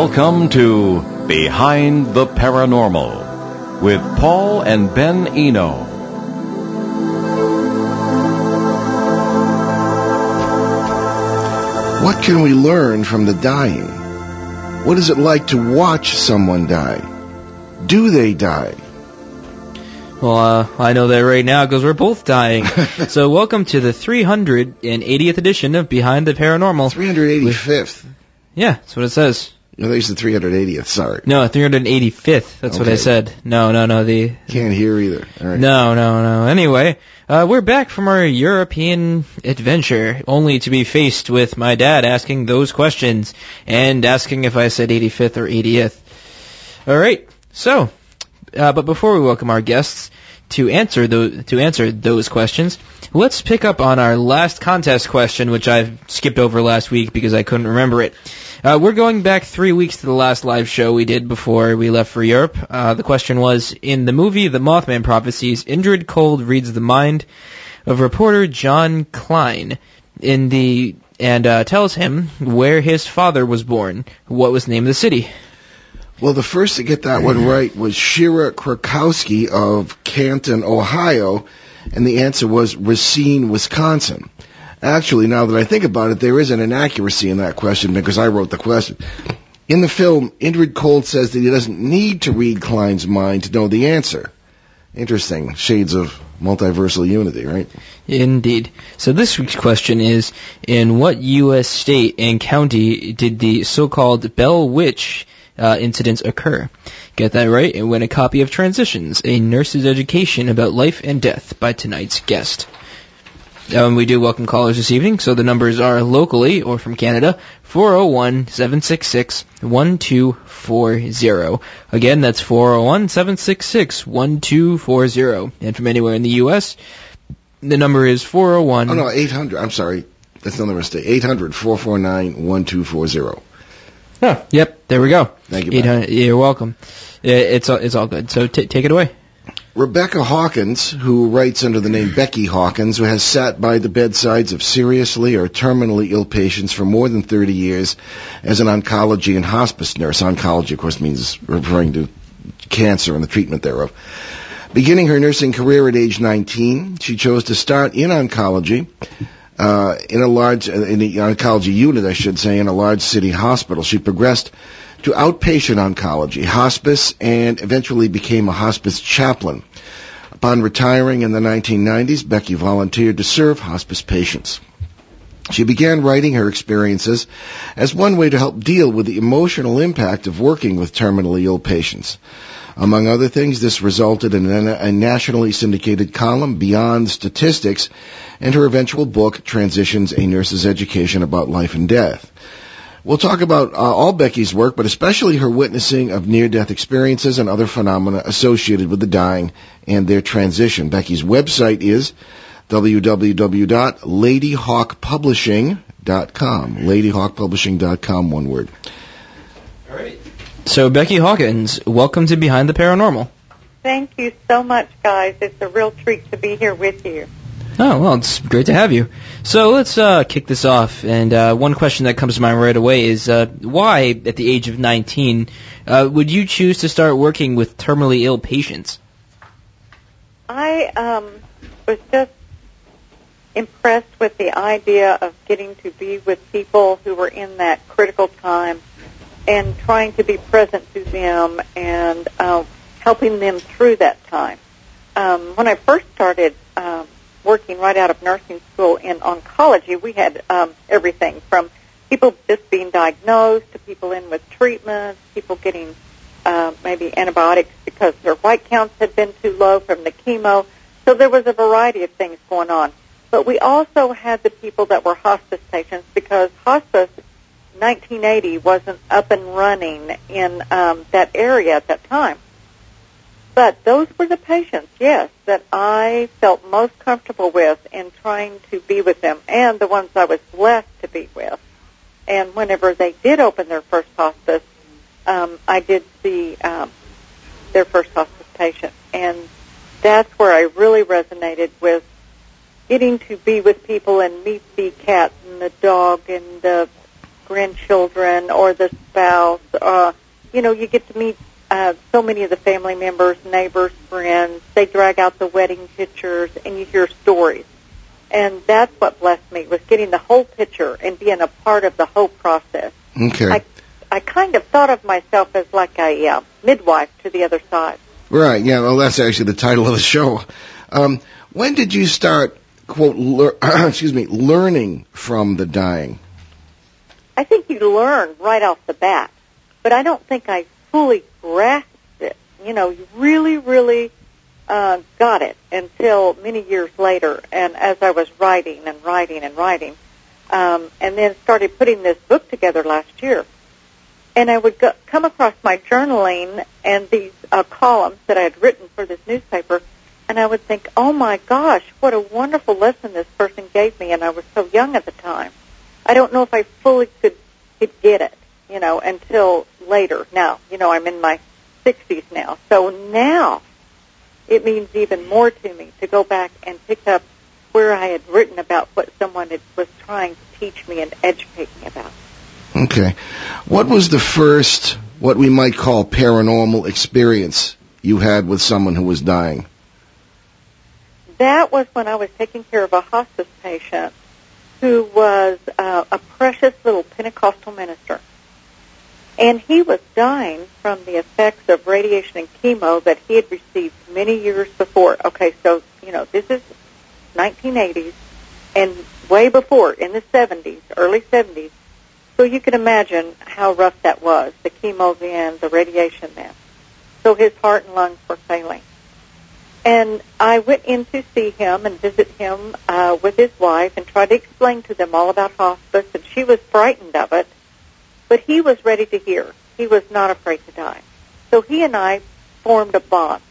Welcome to Behind the Paranormal with Paul and Ben Eno. What can we learn from the dying? What is it like to watch someone die? Do they die? Well, uh, I know that right now because we're both dying. so welcome to the 380th edition of Behind the Paranormal. 385th. Yeah, that's what it says. No, they said 380th. Sorry. No, 385th. That's what I said. No, no, no. The Can't hear either. All right. no, no, no. Anyway, uh, we're back from our European adventure, only to be faced with my dad asking those questions and asking if I said 85th or 80th. All right. So, uh, but before we welcome our guests to answer those to answer those questions, let's pick up on our last contest question, which I skipped over last week because I couldn't remember it. Uh, we're going back three weeks to the last live show we did before we left for Europe. Uh, the question was, in the movie The Mothman Prophecies, Indrid Cold reads the mind of reporter John Klein in the and uh, tells him where his father was born. What was the name of the city? Well, the first to get that one right was Shira Krakowski of Canton, Ohio, and the answer was Racine, Wisconsin. Actually, now that I think about it, there is an inaccuracy in that question because I wrote the question. In the film, Indrid Cold says that he doesn't need to read Klein's mind to know the answer. Interesting. Shades of multiversal unity, right? Indeed. So this week's question is, in what U.S. state and county did the so-called Bell Witch uh, incidents occur? Get that right and win a copy of Transitions, a nurse's education about life and death by tonight's guest. Um, we do welcome callers this evening, so the numbers are locally or from Canada, 401-766-1240. Again, that's 401-766-1240. And from anywhere in the U.S., the number is 401... Oh no, 800. I'm sorry. That's another mistake. 800 449 1240. Oh, yep, there we go. Thank you. You're welcome. It's all, it's all good. So t- take it away. Rebecca Hawkins, who writes under the name Becky Hawkins, who has sat by the bedsides of seriously or terminally ill patients for more than 30 years as an oncology and hospice nurse. Oncology, of course, means referring to cancer and the treatment thereof. Beginning her nursing career at age 19, she chose to start in oncology, uh, in a large, in the oncology unit, I should say, in a large city hospital. She progressed to outpatient oncology, hospice, and eventually became a hospice chaplain. Upon retiring in the 1990s, Becky volunteered to serve hospice patients. She began writing her experiences as one way to help deal with the emotional impact of working with terminally ill patients. Among other things, this resulted in a nationally syndicated column, Beyond Statistics, and her eventual book, Transitions, A Nurse's Education About Life and Death. We'll talk about uh, all Becky's work, but especially her witnessing of near-death experiences and other phenomena associated with the dying and their transition. Becky's website is www.ladyhawkpublishing.com. Ladyhawkpublishing.com, one word. All right. So Becky Hawkins, welcome to Behind the Paranormal. Thank you so much, guys. It's a real treat to be here with you. Oh, well, it's great to have you. So let's uh, kick this off. And uh, one question that comes to mind right away is uh, why, at the age of 19, uh, would you choose to start working with terminally ill patients? I um, was just impressed with the idea of getting to be with people who were in that critical time and trying to be present to them and uh, helping them through that time. Um, when I first started um, working right out of nursing school in oncology, we had um, everything from people just being diagnosed to people in with treatments, people getting uh, maybe antibiotics because their white counts had been too low from the chemo. So there was a variety of things going on. But we also had the people that were hospice patients because hospice 1980 wasn't up and running in um, that area at that time. But those were the patients, yes, that I felt most comfortable with in trying to be with them and the ones I was blessed to be with. And whenever they did open their first hospice, um, I did see um, their first hospice patient. And that's where I really resonated with getting to be with people and meet the cat and the dog and the grandchildren or the spouse. Uh, you know, you get to meet uh, so many of the family members, neighbors, friends. They drag out the wedding pictures, and you hear stories. And that's what blessed me was getting the whole picture and being a part of the whole process. Okay. I, I kind of thought of myself as like a uh, midwife to the other side. Right. Yeah. Well, that's actually the title of the show. Um, when did you start, quote, lear- excuse me, learning from the dying? I think you learn right off the bat, but I don't think I fully grasped it. You know, you really, really uh, got it until many years later, and as I was writing and writing and writing, um, and then started putting this book together last year. And I would go, come across my journaling and these uh, columns that I had written for this newspaper, and I would think, oh my gosh, what a wonderful lesson this person gave me, and I was so young at the time. I don't know if I fully could, could get it, you know, until later. Now, you know, I'm in my 60s now. So now it means even more to me to go back and pick up where I had written about what someone had, was trying to teach me and educate me about. Okay. What was the first, what we might call paranormal experience you had with someone who was dying? That was when I was taking care of a hospice patient who was uh, a precious little Pentecostal minister. And he was dying from the effects of radiation and chemo that he had received many years before. Okay, so, you know, this is 1980s and way before in the 70s, early 70s. So you can imagine how rough that was. The chemo then, the radiation then. So his heart and lungs were failing. And I went in to see him and visit him uh, with his wife and tried to explain to them all about hospice, and she was frightened of it, but he was ready to hear. He was not afraid to die. So he and I formed a bond.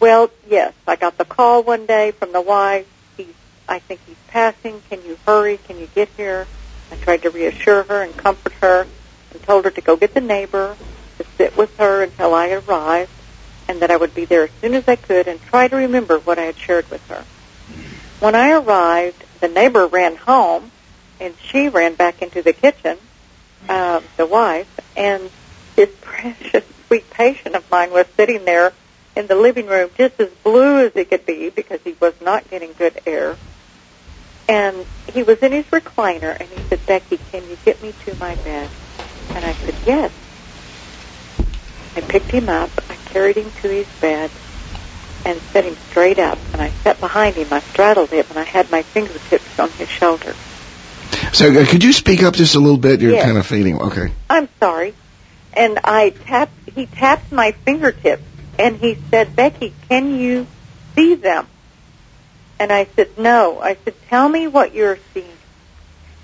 Well, yes, I got the call one day from the wife. He's, I think he's passing. Can you hurry? Can you get here? I tried to reassure her and comfort her and told her to go get the neighbor to sit with her until I arrived and that I would be there as soon as I could and try to remember what I had shared with her. When I arrived, the neighbor ran home and she ran back into the kitchen, uh, the wife, and this precious, sweet patient of mine was sitting there in the living room just as blue as he could be because he was not getting good air. And he was in his recliner and he said, Becky, can you get me to my bed? And I said, yes. I picked him up, I carried him to his bed, and set him straight up. And I sat behind him, I straddled him, and I had my fingertips on his shoulder. So uh, could you speak up just a little bit? You're Yes. kind of fading. Okay. I'm sorry. And I tapped, he tapped my fingertips, and he said, Becky, can you see them? And I said, no. I said, tell me what you're seeing.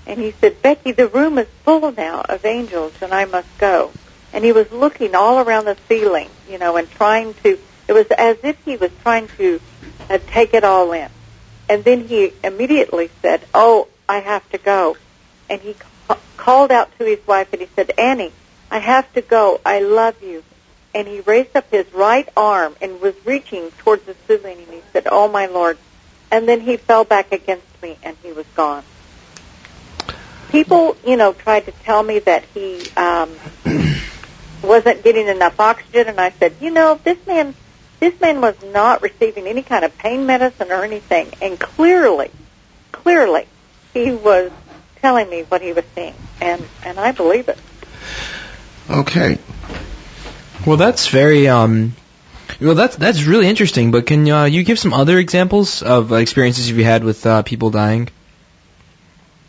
And he said, Becky, the room is full now of angels, and I must go. And he was looking all around the ceiling, you know, and trying to, it was as if he was trying to uh, take it all in. And then he immediately said, oh, I have to go. And he ca- called out to his wife and he said, Annie, I have to go. I love you. And he raised up his right arm and was reaching towards the ceiling and he said, oh my Lord. And then he fell back against me and he was gone. People, you know, tried to tell me that he um, wasn't getting enough oxygen, and I said, you know, this man, this man was not receiving any kind of pain medicine or anything, and clearly, clearly, he was telling me what he was seeing, and and I believe it. Okay. Well, that's very um. Well, that's that's really interesting. But can uh, you give some other examples of uh, experiences you've had with uh, people dying?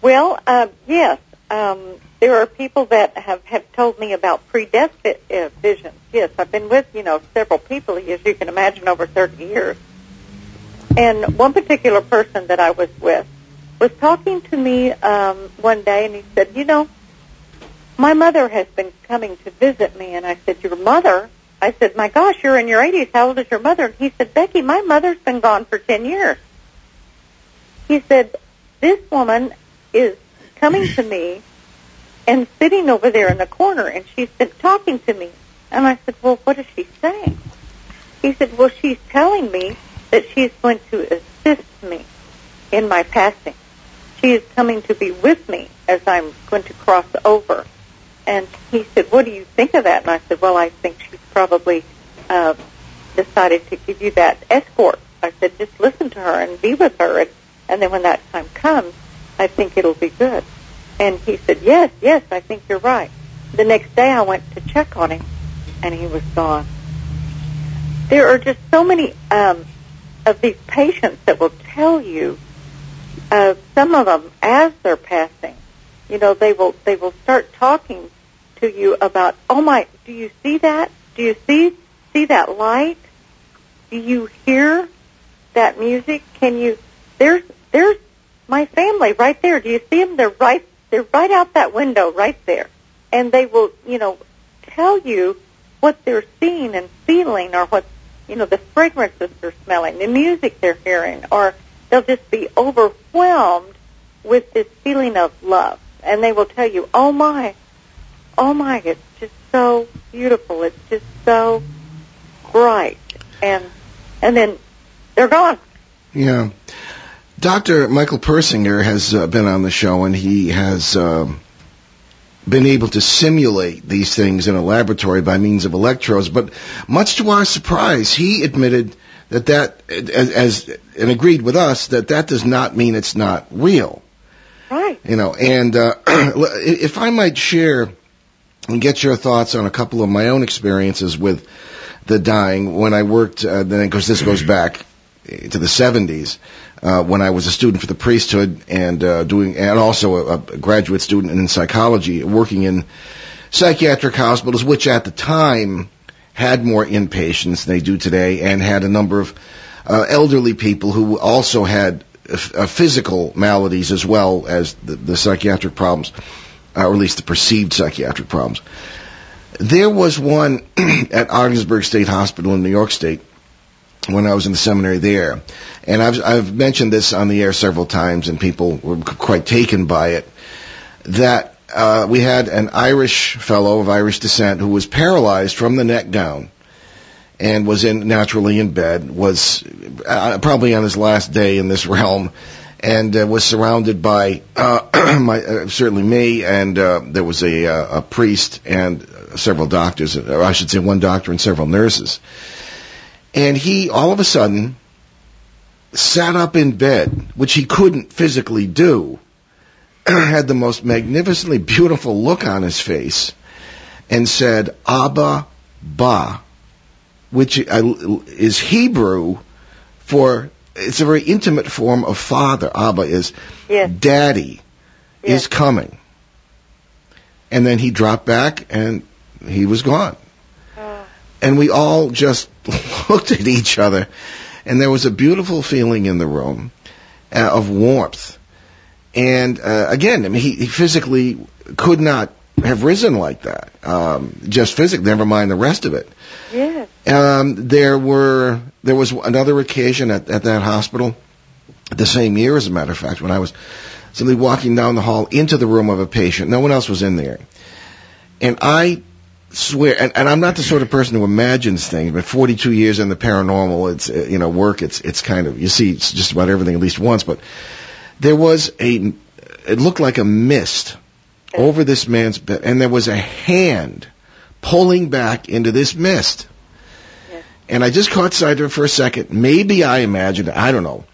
Well, uh, yes, um, there are people that have have told me about pre-death vi- uh, visions. Yes, I've been with you know several people, as you can imagine, over 30 years. And one particular person that I was with was talking to me um, one day, and he said, "You know, my mother has been coming to visit me." And I said, "Your mother?" I said, "My gosh, you're in your 80s. How old is your mother?" And he said, "Becky, my mother's been gone for 10 years." He said, "This woman is coming to me and sitting over there in the corner, and she's been talking to me." And I said, "Well, what is she saying?" He said, "Well, she's telling me that she's going to assist me in my passing. She is coming to be with me as I'm going to cross over. And he said, "What do you think of that?" And I said, "Well, I think she's probably uh, decided to give you that escort." I said, "Just listen to her and be with her, and, and then when that time comes, I think it'll be good." And he said, "Yes, yes, I think you're right." The next day, I went to check on him, and he was gone. There are just so many um, of these patients that will tell you. Uh, some of them, as they're passing, you know, they will they will start talking to you about, oh my, do you see that? Do you see see that light? Do you hear that music? Can you? There's there's my family right there. Do you see them? They're right they're right out that window right there, and they will you know tell you what they're seeing and feeling, or what you know the fragrances they're smelling, the music they're hearing, or they'll just be overwhelmed with this feeling of love and they will tell you, "Oh my, oh my, it's just so beautiful. It's just so bright," and and then they're gone. Yeah. Dr. Michael Persinger has uh, been on the show, and he has um, been able to simulate these things in a laboratory by means of electrodes. But much to our surprise, he admitted that that, as, as and agreed with us, that that does not mean it's not real. Right. You know, and uh, if I might share and get your thoughts on a couple of my own experiences with the dying when I worked, uh, then because this goes back to the 70s, uh, when I was a student for the priesthood and uh, doing, and also a, a graduate student in psychology, working in psychiatric hospitals, which at the time had more inpatients than they do today, and had a number of uh, elderly people who also had uh, physical maladies as well as the, the psychiatric problems, uh, or at least the perceived psychiatric problems. There was one at Ogdensburg State Hospital in New York State when I was in the seminary there, and I've, I've mentioned this on the air several times, and people were quite taken by it. That uh, we had an Irish fellow of Irish descent who was paralyzed from the neck down and was in naturally in bed, was uh, probably on his last day in this realm, and uh, was surrounded by uh, my, uh, certainly me, and uh, there was a, a priest and several doctors, or I should say one doctor and several nurses. And he all of a sudden sat up in bed, which he couldn't physically do, had the most magnificently beautiful look on his face, and said, Abba Ba which is Hebrew for it's a very intimate form of father. Abba is yes. daddy yes. is coming. And then he dropped back and he was gone. Oh. And we all just looked at each other and there was a beautiful feeling in the room uh, of warmth. And uh, again, I mean, he, he physically could not have risen like that. Um, just physically, never mind the rest of it. Yes. Um, there were there was another occasion at, at that hospital, the same year, as a matter of fact, when I was simply walking down the hall into the room of a patient. No one else was in there, and I swear, and, and I'm not the sort of person who imagines things, but 42 years in the paranormal, it's you know work, it's it's kind of you see it's just about everything at least once, but there was a it looked like a mist over this man's bed, and there was a hand pulling back into this mist. Yes. And I just caught sight of it for a second. Maybe I imagined it. I don't know.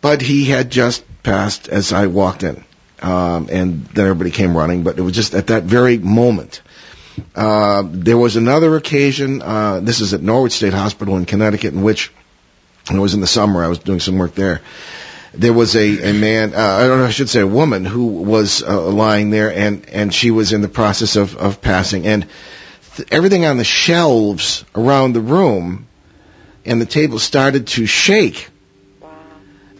But he had just passed as I walked in. Um, and then everybody came running, but it was just at that very moment. Uh, there was another occasion, uh, this is at Norwich State Hospital in Connecticut, in which it was in the summer, I was doing some work there. There was a, a man, uh, I don't know, I should say a woman who was uh, lying there and, and she was in the process of, of passing. And everything on the shelves around the room and the table started to shake. Wow.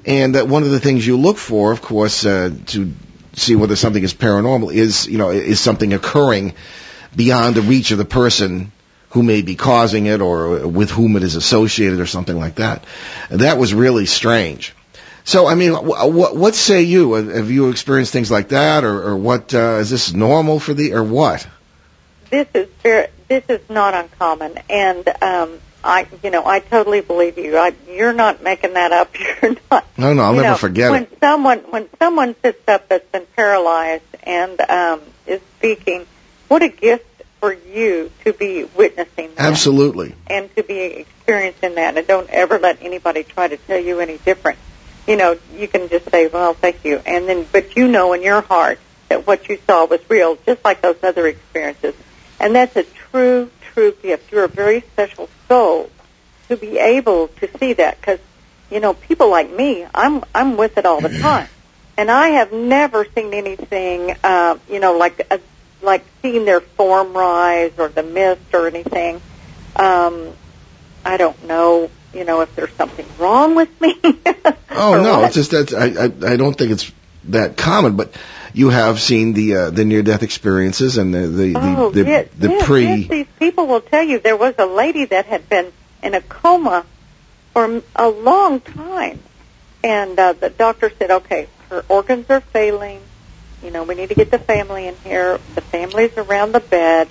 And that one of the things you look for, of course, uh, to see whether something is paranormal is, you know, is something occurring beyond the reach of the person who may be causing it or with whom it is associated or something like that. That was really strange. So, I mean, what, what say you? Have you experienced things like that, or, or what? Uh, is this normal for the, or what? this is very, this is not uncommon, and um, I, you know, I totally believe you. I, you're not making that up. You're not. No, no, I'll never know, forget when it. someone when someone sits up that's been paralyzed and um, is speaking. What a gift for you to be witnessing that Absolutely. and to be experiencing that. And don't ever let anybody try to tell you any different. You know, you can just say, "Well, thank you," and then, but you know in your heart that what you saw was real, just like those other experiences. And that's a true, true gift. You're a very special soul to be able to see that. Because you know people like me i'm i'm with it all the time. And i have never seen anything uh you know like a, like seeing their form rise or the mist or anything. Um i don't know you know if there's something wrong with me Oh no, what. it's just that I, I I don't think it's that common, but you have seen the uh, the near death experiences and the the oh, the, the, yes, the yes, pre yes, these people will tell you there was a lady that had been in a coma for a long time, and uh, the doctor said, "Okay, her organs are failing. You know, we need to get the family in here. The family's around the bed,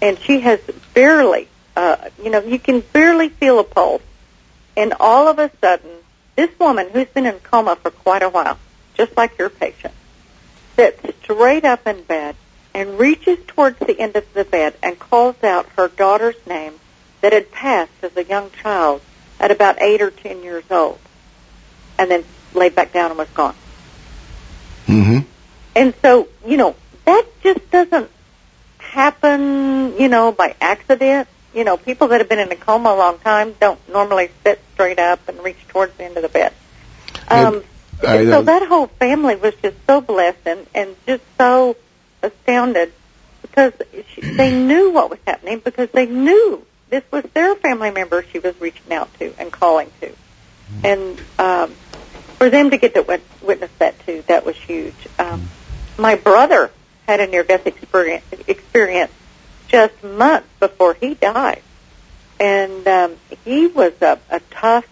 and she has barely, uh, you know, you can barely feel a pulse. And all of a sudden, this woman who's been in coma for quite a while, just like your patient, sits straight up in bed and reaches towards the end of the bed and calls out her daughter's name that had passed as a young child at about eight or ten years old, and then laid back down and was gone. Mm-hmm. And so, you know, that just doesn't happen, you know, by accident. You know, people that have been in a coma a long time don't normally sit straight up and reach towards the end of the bed. Um, I, so uh, that whole family was just so blessed and, and just so astounded because she, they knew what was happening because they knew this was their family member she was reaching out to and calling to. And um, for them to get to wit- witness that too, that was huge. Um, my brother had a near-death experience, experience just months before he died. And um, he was a, a tough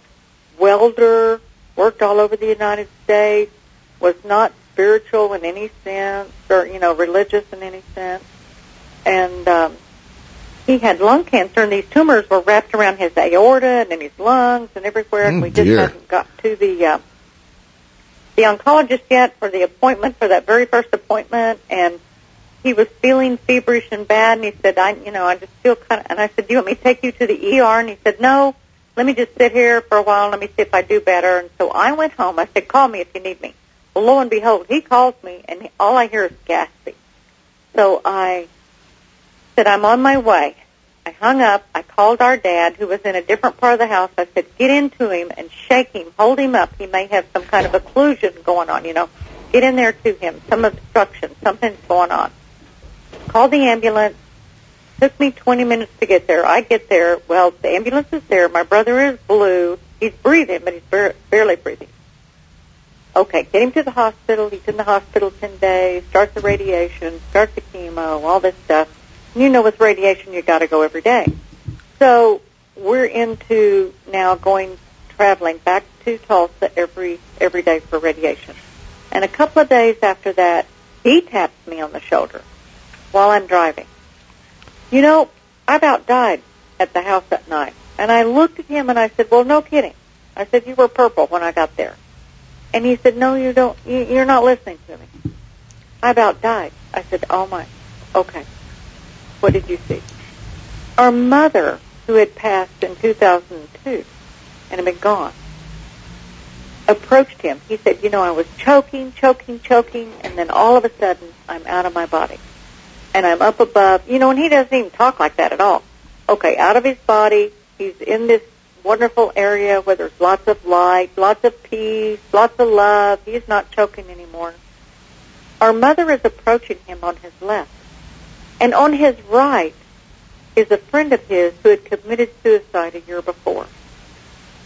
welder, worked all over the United States, was not spiritual in any sense or, you know, religious in any sense. And um, he had lung cancer, and these tumors were wrapped around his aorta and in his lungs and everywhere. and Oh, we just dear. hadn't got to the uh, the oncologist yet for the appointment for that very first appointment, and he was feeling feverish and bad. And he said, "I, you know, I just feel kind of." And I said, "Do you want me to take you to the ER?" And he said, "No, let me just sit here for a while. Let me see if I do better." And so I went home. I said, "Call me if you need me." Well, lo and behold, he calls me, and all I hear is gasping. So I said, "I'm on my way." I hung up. I called our dad, who was in a different part of the house. I said, "Get into him and shake him, hold him up. He may have some kind of occlusion going on. You know, get in there to him, some obstruction, something's going on." Called the ambulance. Took me 20 minutes to get there. I get there. Well, the ambulance is there. My brother is blue. He's breathing, but he's bar- barely breathing. Okay, get him to the hospital. He's in the hospital 10 days. Start the radiation. Start the chemo. All this stuff. You know, with radiation, you got to go every day. So we're into now going traveling back to Tulsa every every day for radiation. And a couple of days after that, he taps me on the shoulder while I'm driving. You know, I about died at the house that night. And I looked at him and I said, "Well, no kidding." I said, "You were purple when I got there." And he said, "No, you don't. You, you're not listening to me." I about died. I said, "Oh my, okay." What did you see? Our mother, who had passed in 2002 and had been gone, approached him. He said, "You know, I was choking, choking, choking, and then all of a sudden, I'm out of my body, and I'm up above. You know, and he doesn't even talk like that at all. Okay, out of his body. He's in this wonderful area where there's lots of light, lots of peace, lots of love. He's not choking anymore. Our mother is approaching him on his left. And on his right is a friend of his who had committed suicide a year before.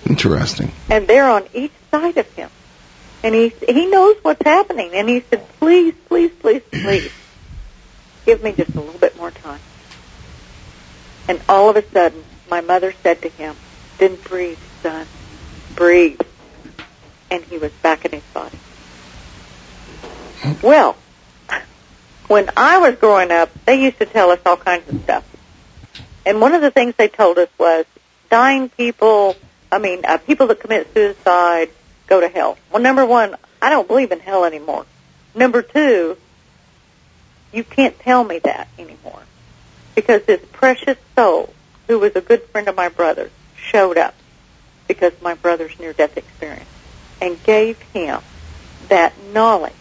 Interesting. And they're on each side of him. And he, he knows what's happening. And he said, please, please, please, please, give me just a little bit more time. And all of a sudden, my mother said to him, then breathe, son. Breathe. And he was back in his body. Well, when I was growing up, they used to tell us all kinds of stuff. And one of the things they told us was, dying people, I mean, uh, people that commit suicide go to hell. Well, number one, I don't believe in hell anymore. Number two, you can't tell me that anymore because this precious soul, who was a good friend of my brother's, showed up because my brother's near-death experience and gave him that knowledge.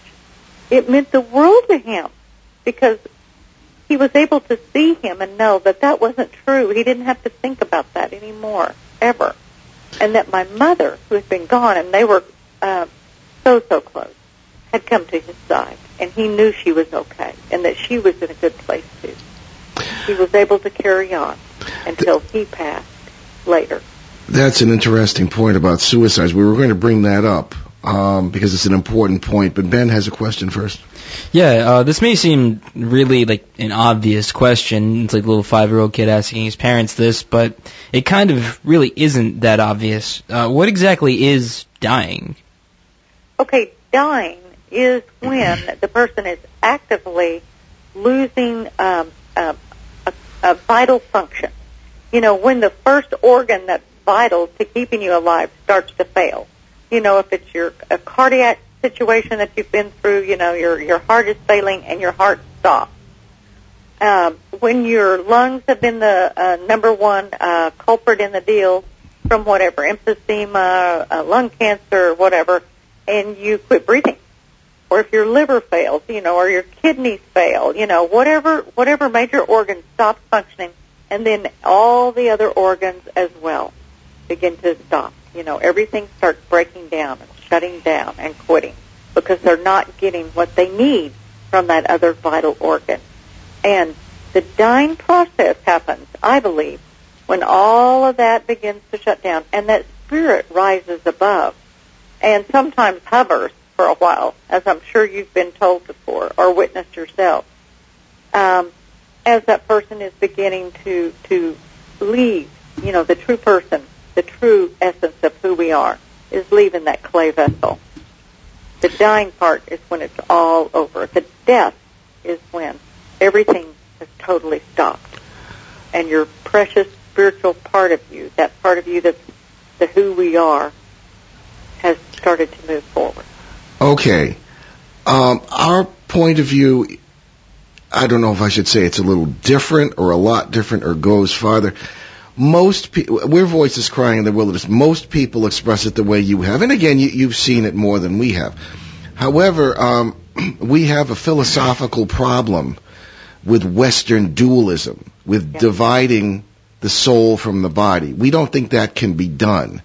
It meant the world to him because he was able to see him and know that that wasn't true. He didn't have to think about that anymore, ever. And that my mother, who had been gone, and they were uh, so, so close, had come to his side. And he knew she was okay and that she was in a good place, too. He was able to carry on until he passed later. That's an interesting point about suicides. We were going to bring that up um, because it's an important point. But Ben has a question first. Yeah, uh, this may seem really like an obvious question. It's like a little five-year-old kid asking his parents this, but it kind of really isn't that obvious. Uh, what exactly is dying? Okay, dying is when the person is actively losing um, a, a, a vital function. You know, when the first organ that's vital to keeping you alive starts to fail. You know, if it's your a cardiac situation that you've been through, you know, your your heart is failing and your heart stops. Um, when your lungs have been the uh, number one uh, culprit in the deal from whatever emphysema, uh, lung cancer, whatever, and you quit breathing, or if your liver fails, you know, or your kidneys fail, you know, whatever whatever major organ stops functioning, and then all the other organs as well begin to stop. You know, everything starts breaking down and shutting down and quitting because they're not getting what they need from that other vital organ. And the dying process happens, I believe, when all of that begins to shut down and that spirit rises above and sometimes hovers for a while, as I'm sure you've been told before or witnessed yourself, um, as that person is beginning to to leave, you know, the true person the true essence of who we are is leaving that clay vessel. The dying part is when it's all over. The death is when everything has totally stopped. And your precious spiritual part of you, that part of you that's the who we are, has started to move forward. Okay. Um, our point of view, I don't know if I should say it's a little different or a lot different or goes farther most people, we're voices crying in the wilderness. Most people express it the way you have, and again, you, you've seen it more than we have. However, um, we have a philosophical problem with Western dualism, with yeah. dividing the soul from the body. We don't think that can be done.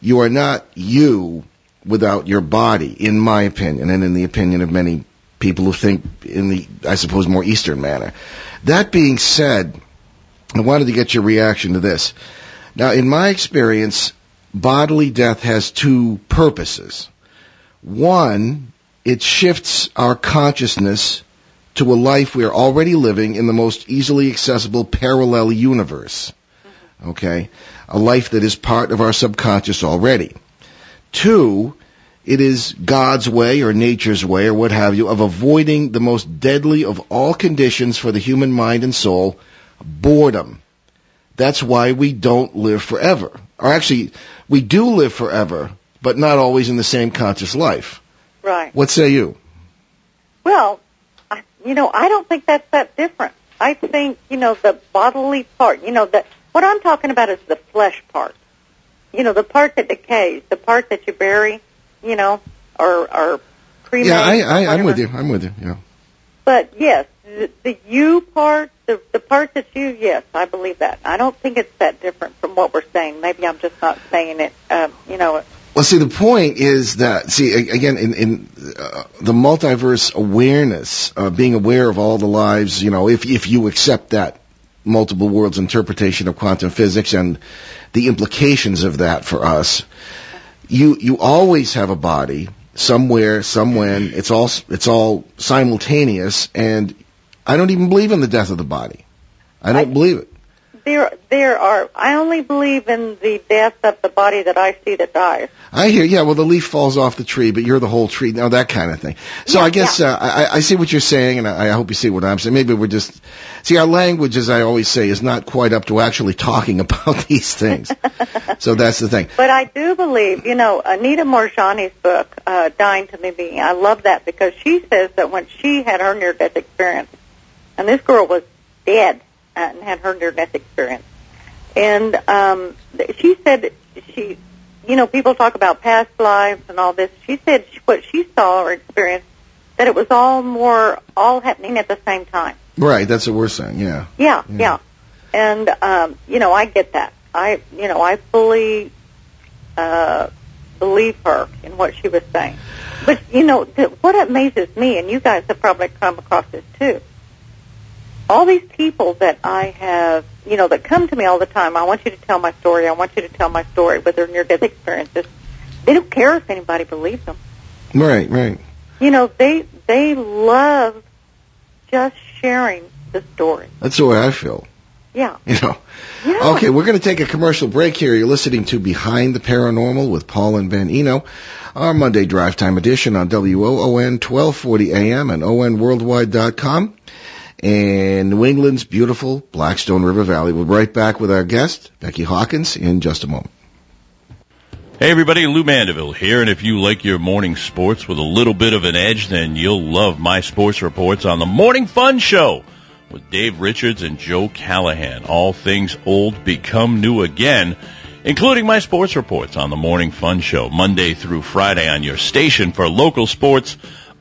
You are not you without your body, in my opinion, and in the opinion of many people who think in the, I suppose, more Eastern manner. That being said, I wanted to get your reaction to this. Now, in my experience, bodily death has two purposes. One, it shifts our consciousness to a life we are already living in the most easily accessible parallel universe. Okay? A life that is part of our subconscious already. Two, it is God's way or nature's way or what have you of avoiding the most deadly of all conditions for the human mind and soul, boredom. That's why we don't live forever. Or actually, we do live forever, but not always in the same conscious life. Right. What say you? Well, I, you know, I don't think that's that different. I think, you know, the bodily part, you know, the, what I'm talking about is the flesh part. You know, the part that decays, the part that you bury, you know, or, or cremate. Yeah, I, I, I'm with you. I'm with you, yeah. But yes, the, the you part, the, the part that you, yes, I believe that. I don't think it's that different from what we're saying. Maybe I'm just not saying it, um, you know. Well, see, the point is that, see, again, in, in uh, the multiverse awareness, uh, being aware of all the lives, you know, if, if you accept that multiple worlds interpretation of quantum physics and the implications of that for us, you, you always have a body somewhere, somewhen. It's all it's all simultaneous, and I don't even believe in the death of the body. I don't I, believe it. There there are. I only believe in the death of the body that I see that dies. I hear, yeah. Well, the leaf falls off the tree, but you're the whole tree. Now that kind of thing. So Yeah, I guess uh, I, I see what you're saying, and I, I hope you see what I'm saying. Maybe we're just see our language, as I always say, is not quite up to actually talking about these things. so that's the thing. But I do believe, you know, Anita Moorjani's book, uh, Dying to Me, I love that because she says that when she had her near-death experience, and this girl was dead and had her near-death experience, and um, she said she, you know, people talk about past lives and all this. She said what she saw or experienced that it was all more all happening at the same time. Right. That's what we're saying. Yeah. Yeah, Yeah. yeah. And um, you know, I get that. I you know, I fully uh believe her in what she was saying. But you know, th- what amazes me and you guys have probably come across this too. All these people that I have, you know, that come to me all the time, I want you to tell my story. I want you to tell my story with their near death experiences. They don't care if anybody believes them. Right. Right. You know, they they love just sharing the story. That's the way I feel. Yeah. You know. Yeah. Okay, we're going to take a commercial break here. You're listening to Behind the Paranormal with Paul and Ben Eno, our Monday drive time edition on WOON 1240 AM and ONWorldwide.com and New England's beautiful Blackstone River Valley. We'll be right back with our guest, Becky Hawkins, in just a moment. Hey everybody, Lou Mandeville here, and if you like your morning sports with a little bit of an edge, then you'll love my sports reports on the Morning Fun Show with Dave Richards and Joe Callahan. All things old become new again, including my sports reports on the Morning Fun Show, Monday through Friday on your station for local sports,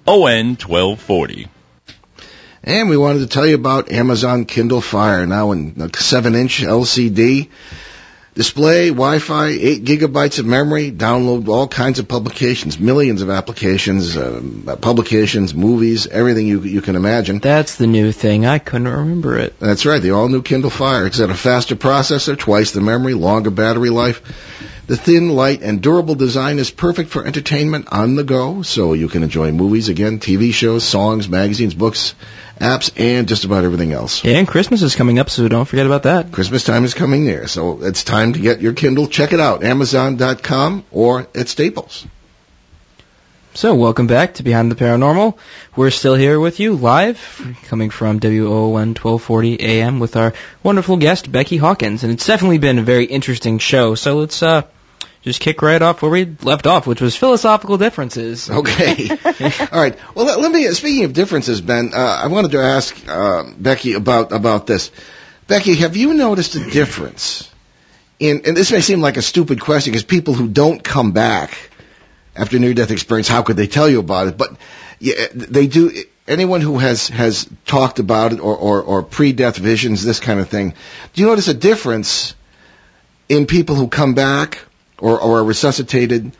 ON 1240. And we wanted to tell you about Amazon Kindle Fire, now in a 7-inch LCD display, Wi-Fi, 8 gigabytes of memory, download all kinds of publications, millions of applications, uh, publications, movies, everything you you can imagine. That's the new thing. I couldn't remember it. That's right, the all-new Kindle Fire. It's got a faster processor, twice the memory, longer battery life. The thin, light, and durable design is perfect for entertainment on the go, so you can enjoy movies again, TV shows, songs, magazines, books, apps, and just about everything else. And Christmas is coming up, so don't forget about that. Christmas time is coming near, so it's time to get your Kindle. Check it out, Amazon.com or at Staples. So, welcome back to Behind the Paranormal. We're still here with you live, coming from WON 1240 AM with our wonderful guest, Becky Hawkins. And it's definitely been a very interesting show. So let's, uh, just kick right off where we left off, which was philosophical differences. Okay. All right. Well, let, let me. Speaking of differences, Ben, uh, I wanted to ask uh, Becky about about this. Becky, have you noticed a difference in? And this may seem like a stupid question because people who don't come back after near-death experience, how could they tell you about it? But yeah, they do. Anyone who has has talked about it or, or, or pre-death visions, this kind of thing, do you notice a difference in people who come back or, or are resuscitated?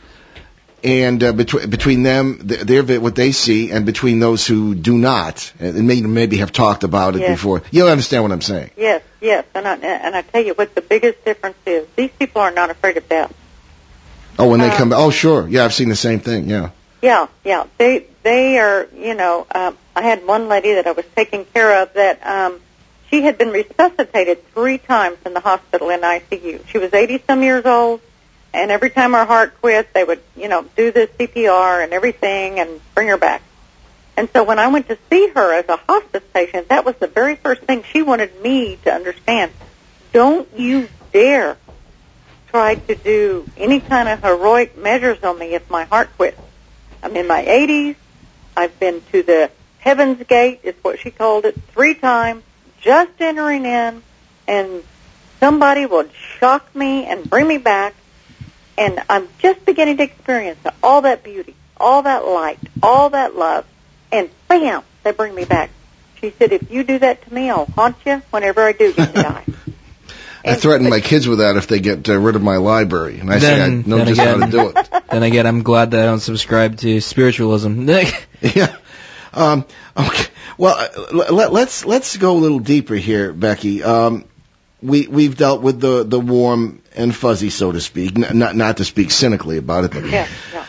and uh, between between them, th- their what they see, and between those who do not, and may, maybe have talked about it Yes. before. You'll understand what I'm saying. Yes, yes, and I, and I tell you what the biggest difference is. These people are not afraid of death. Oh, when they Uh, come back. Oh, sure. Yeah, I've seen the same thing. Yeah. Yeah, yeah. They they are. You know, um, I had one lady that I was taking care of that um, she had been resuscitated three times in the hospital in ICU. She was 80 some years old, and every time her heart quit, they would you know do the CPR and everything and bring her back. And so when I went to see her as a hospice patient, that was the very first thing she wanted me to understand. Don't you dare try to do any kind of heroic measures on me if my heart quits. I'm in my 80s. I've been to the Heaven's Gate, is what she called it, three times, just entering in, and somebody will shock me and bring me back, and I'm just beginning to experience all that beauty, all that light, all that love, and bam, they bring me back. She said, if you do that to me, I'll haunt you whenever I do get to die. I threaten my kids with that if they get uh, rid of my library, and I say I know just again- how to do it. then again, I'm glad that I don't subscribe to spiritualism. yeah. Um, okay. Well, uh, let, let's let's go a little deeper here, Becky. Um, we we've dealt with the the warm and fuzzy, so to speak. N- not not to speak cynically about it, but Yeah, yeah.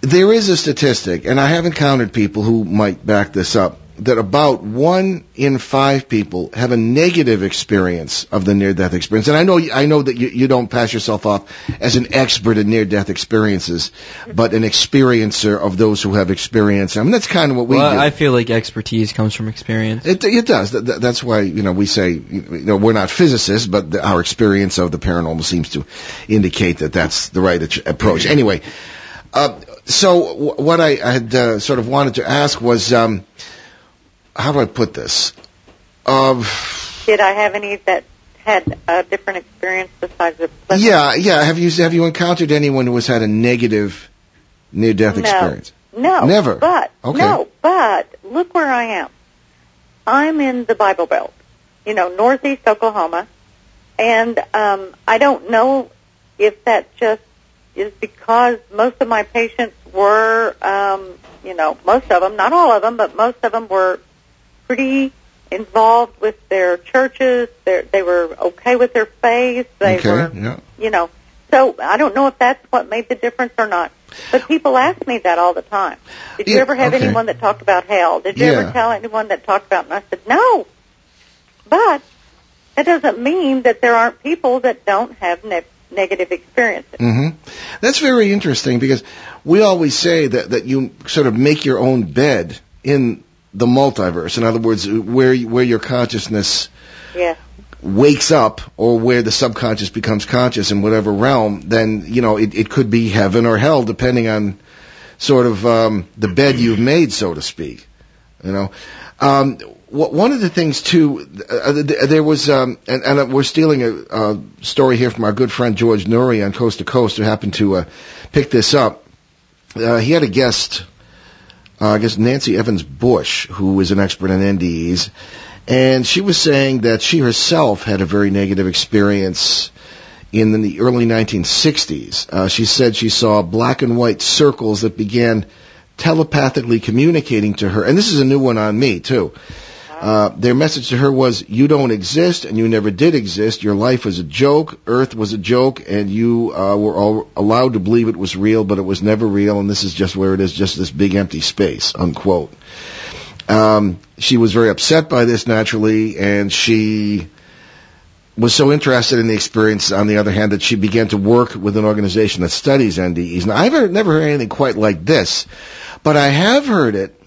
there is a statistic, and I have encountered people who might back this up. That about one in five people have a negative experience of the near-death experience. And I know, I know that you, you don't pass yourself off as an expert in near-death experiences, but an experiencer of those who have experienced them. mean, that's kind of what we well, do. I feel like expertise comes from experience. It, it does. Th- th- That's why you know we say you know we're not physicists, but our experience of the paranormal seems to indicate that that's the right approach. Anyway, uh, so what I, I had uh, sort of wanted to ask was, um, how do I put this? Uh, Did I have any that had a different experience besides the pleasant? yeah, yeah. Have you have you encountered anyone who has had a negative near-death No. experience? No. Never. But Okay. no, but look where I am. I'm in the Bible Belt, you know, northeast Oklahoma, and um, I don't know if that just is because most of my patients were, um, you know, most of them, not all of them, but most of them were pretty involved with their churches. They're, they were okay with their faith. They okay. were Yeah. you know. So I don't know if that's what made the difference or not. But people ask me that all the time. Did you Yeah, ever have okay. anyone that talked about hell? Did you Yeah. ever tell anyone that talked about? And I said no. But that doesn't mean that there aren't people that don't have ne- negative experiences. hmm That's very interesting because we always say that, that you sort of make your own bed in the multiverse. In other words, where where your consciousness wakes up or where the subconscious becomes conscious in whatever realm, then you know it, it could be heaven or hell depending on sort of um, the bed you've made, so to speak. You know, um, one of the things too, uh, th- there was, um, and, and we're stealing a, a story here from our good friend George Noory on Coast to Coast, who happened to uh, pick this up. Uh, he had a guest, uh, I guess Nancy Evans Bush, who is an expert in NDEs, and she was saying that she herself had a very negative experience in the early 1960s. Uh, she said she saw black and white circles that began telepathically communicating to her, and this is a new one on me too. Uh, their message to her was, "You don't exist, and you never did exist. Your life was a joke. Earth was a joke, and you uh, were all allowed to believe it was real, but it was never real. And this is just where it is, just this big empty space." Unquote. Um, she was very upset by this naturally, and she was so interested in the experience, on the other hand, that she began to work with an organization that studies NDEs. Now, I've heard, never heard anything quite like this, but I have heard it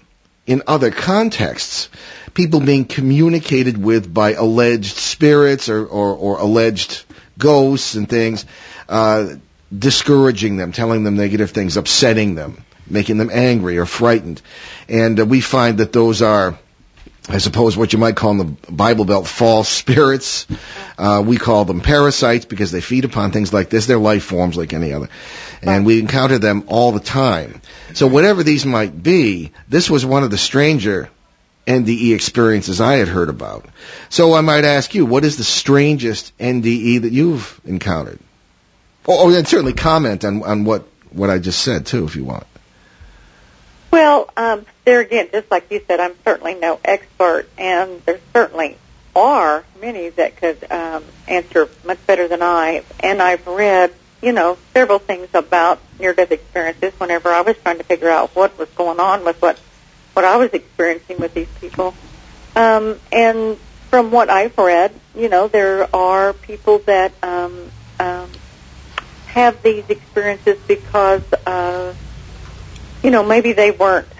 in other contexts. People being communicated with by alleged spirits or, or, or alleged ghosts and things, uh, discouraging them, telling them negative things, upsetting them, making them angry or frightened. And uh, we find that those are I suppose what you might call in the Bible Belt false spirits. Uh, we call them parasites because they feed upon things like this. They're life forms like any other. And we encounter them all the time. So whatever these might be, this was one of the stranger NDE experiences I had heard about. So I might ask you, what is the strangest NDE that you've encountered? Oh, oh and certainly comment on, on what, what I just said too, if you want. Well, um, there again, just like you said, I'm certainly no expert, and there certainly are many that could um, answer much better than I. And I've read, you know, several things about near-death experiences whenever I was trying to figure out what was going on with what what I was experiencing with these people. Um, and from what I've read, you know, there are people that um, um, have these experiences because of you know, maybe they weren't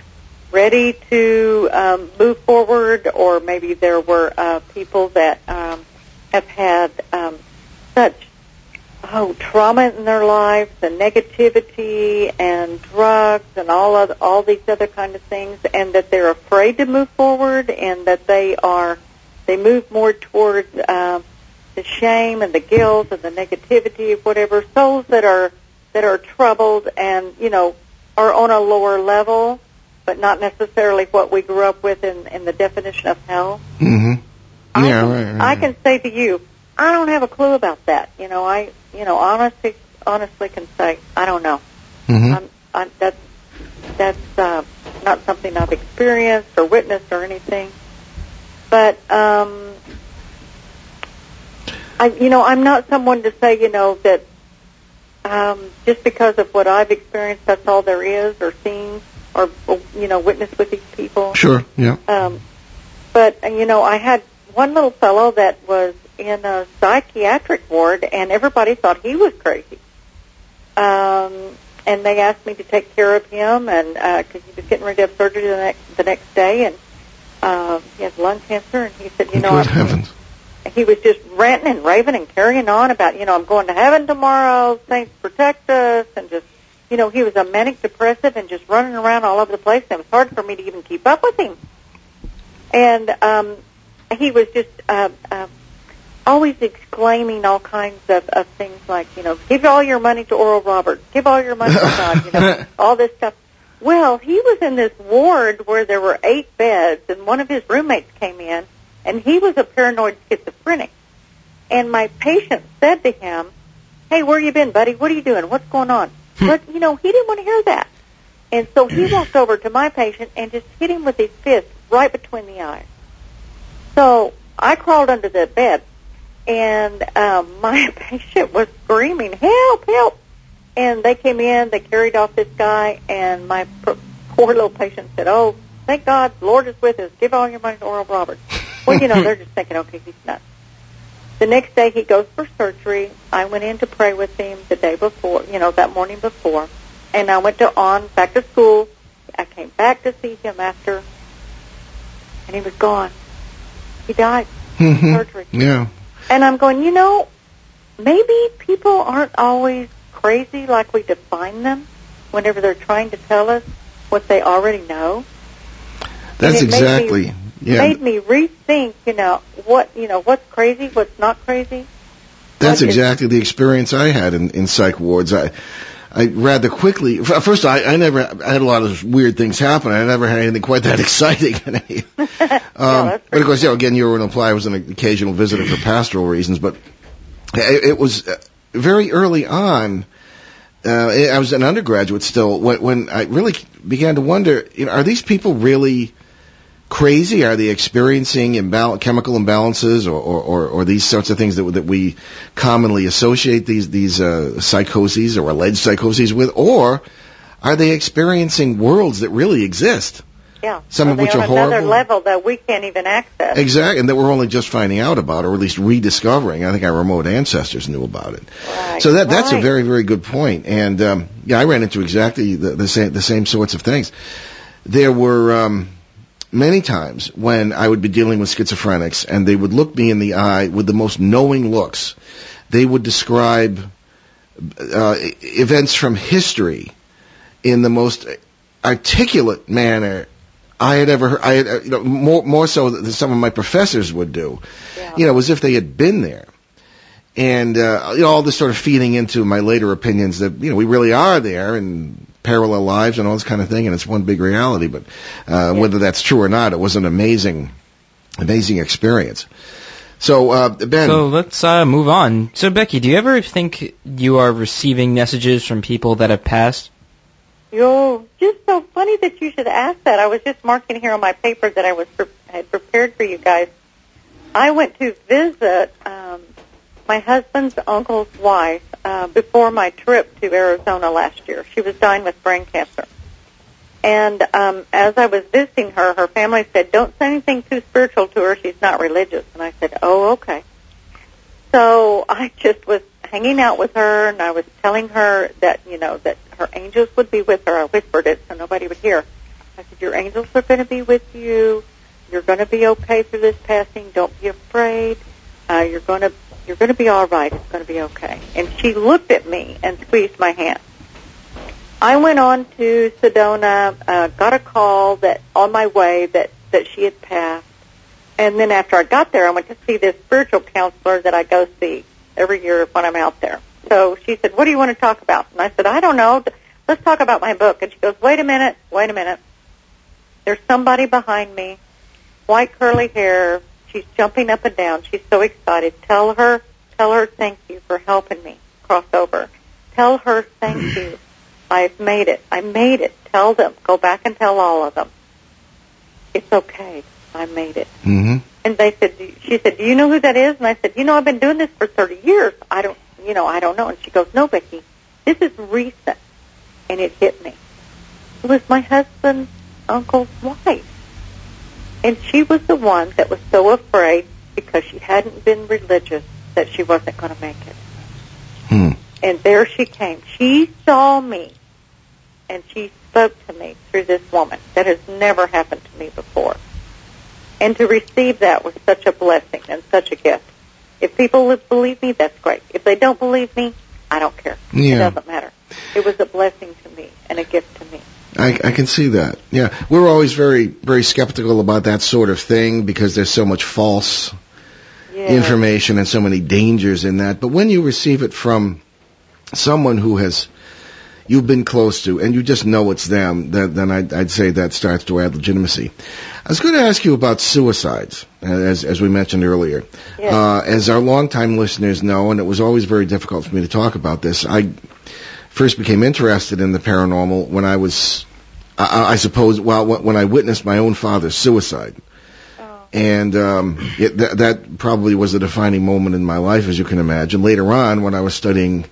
ready to um, move forward, or maybe there were uh, people that um, have had um, such oh trauma in their lives, and negativity, and drugs, and all of all these other kind of things, and that they're afraid to move forward, and that they are they move more towards uh, the shame and the guilt and the negativity of whatever souls that are that are troubled and you know are on a lower level, but not necessarily what we grew up with in, in the definition of hell. Mm-hmm. I Yeah, can, right, right, I can say to you, I don't have a clue about that. You know, I you know honestly honestly can say I don't know. Mm-hmm. I'm, I'm, that's that's uh, not something I've experienced or witnessed or anything. But um, I you know I'm not someone to say you know that um, just because of what I've experienced, that's all there is or seen or you know witnessed with these people. Sure. Yeah. Um, but uh, you know, I had one little fellow that was in a psychiatric ward, and everybody thought he was crazy. Um, and they asked me to take care of him, and because he was getting ready to have surgery the next the next day, and uh, he has lung cancer, and he said, you know, Good I'm, heavens. he was just ranting and raving and carrying on about, you know, I'm going to heaven tomorrow, saints protect us, and just, you know, he was a manic depressive and just running around all over the place, and it was hard for me to even keep up with him. And um, he was just uh, uh, always exclaiming all kinds of, of things like, you know, give all your money to Oral Roberts, give all your money to God, you know, all this stuff. Well, he was in this ward where there were eight beds, and one of his roommates came in, and he was a paranoid schizophrenic. And my patient said to him, "Hey, where you been, buddy? What are you doing? What's going on?" Hmm. but you know, he didn't want to hear that, and so he walked over to my patient and just hit him with his fist right between the eyes. So I crawled under the bed, and um, my patient was screaming, "Help! Help!" And they came in, they carried off this guy, and my poor little patient said, "Oh, thank God, the Lord is with us. Give all your money to Oral Roberts." Well, you know, they're just thinking, "Okay, he's nuts." The next day, he goes for surgery. I went in to pray with him the day before, you know, that morning before, and I went to on back to school. I came back to see him after, and he was gone. He died. Mhm. Surgery. Yeah. And I'm going, you know, maybe people aren't always crazy like we define them whenever they're trying to tell us what they already know. That's made me- exactly. Yeah. Made me rethink, you know, what you know, what's crazy, what's not crazy. That's exactly the experience I had in, in psych wards. I, I rather quickly. First, I, I never. I had a lot of weird things happen. I never had anything quite that exciting. um, that's but of course, you know, again, you were an apply. I was an occasional visitor for pastoral reasons, but it, it was uh, very early on. Uh, I was an undergraduate still when, when I really began to wonder: you know, are these people really? Crazy? Are they experiencing imbal- chemical imbalances or, or, or, or these sorts of things that, that we commonly associate these, these uh, psychoses or alleged psychoses with? Or are they experiencing worlds that really exist? Yeah. Some of which are another level that we can't even access. Exactly, and that we're only just finding out about, or at least rediscovering. I think our remote ancestors knew about it. Right. So that that's a very very good point. And um, yeah, I ran into exactly the, the same the same sorts of things. There were um, many times when I would be dealing with schizophrenics, and they would look me in the eye with the most knowing looks. They would describe uh, events from history in the most articulate manner I had ever heard. I had, uh, you know, more more so than some of my professors would do. Yeah. You know, as if they had been there. And uh, you know, all this sort of feeding into my later opinions that you know we really are there and parallel lives and all this kind of thing, and it's one big reality. But uh, whether that's true or not, it was an amazing, amazing experience. So uh, Ben, So let's uh, move on. So Becky, do you ever think you are receiving messages from people that have passed? Yo, just so funny that you should ask that. I was just marking here on my paper that I was pre- had prepared for you guys. I went to visit um, my husband's uncle's wife uh, before my trip to Arizona last year. She was dying with brain cancer. And um, as I was visiting her, her family said, "Don't say anything too spiritual to her. She's not religious." And I said, "Oh, okay." So I just was hanging out with her, and I was telling her that you know that her angels would be with her. I whispered it so nobody would hear. I said, "Your angels are going to be with you. You're going to be okay through this passing. Don't be afraid. Uh, you're going to you're going to be all right. It's going to be okay." And she looked at me and squeezed my hand. I went on to Sedona, uh, got a call that on my way that that she had passed, and then after I got there, I went to see this spiritual counselor that I go see every year when I'm out there. So she said, "What do you want to talk about?" And I said, "I don't know. Let's talk about my book." And she goes, "Wait a minute, wait a minute. There's somebody behind me, white curly hair. She's jumping up and down. She's so excited. Tell her, tell her thank you for helping me cross over. Tell her thank you. I've made it. I made it. Tell them. Go back and tell all of them. It's okay. I made it. hmm And they said, she said, do you know who that is? And I said, you know, I've been doing this for 30 years. I don't, you know, I don't know. And she goes, no, Becky, this is recent. And it hit me. It was my husband's uncle's wife. And she was the one that was so afraid because she hadn't been religious that she wasn't going to make it. Hmm. And there she came. She saw me and she spoke to me through this woman. That has never happened to me before. And to receive that was such a blessing and such a gift. If people believe me, that's great. If they don't believe me, I don't care. Yeah. It doesn't matter. It was a blessing to me and a gift to me. I, I can see that. Yeah, we're always very, very skeptical about that sort of thing because there's so much false Yeah. information and so many dangers in that. But when you receive it from someone who has you've been close to and you just know it's them, then, then I'd, I'd say that starts to add legitimacy. I was going to ask you about suicides, as as we mentioned earlier. Yes. Uh, as our longtime listeners know, and it was always very difficult for me to talk about this. I first became interested in the paranormal when I was, I, I suppose, well, when I witnessed my own father's suicide. Oh. And um, it, th- that probably was a defining moment in my life, as you can imagine. Later on, when I was studying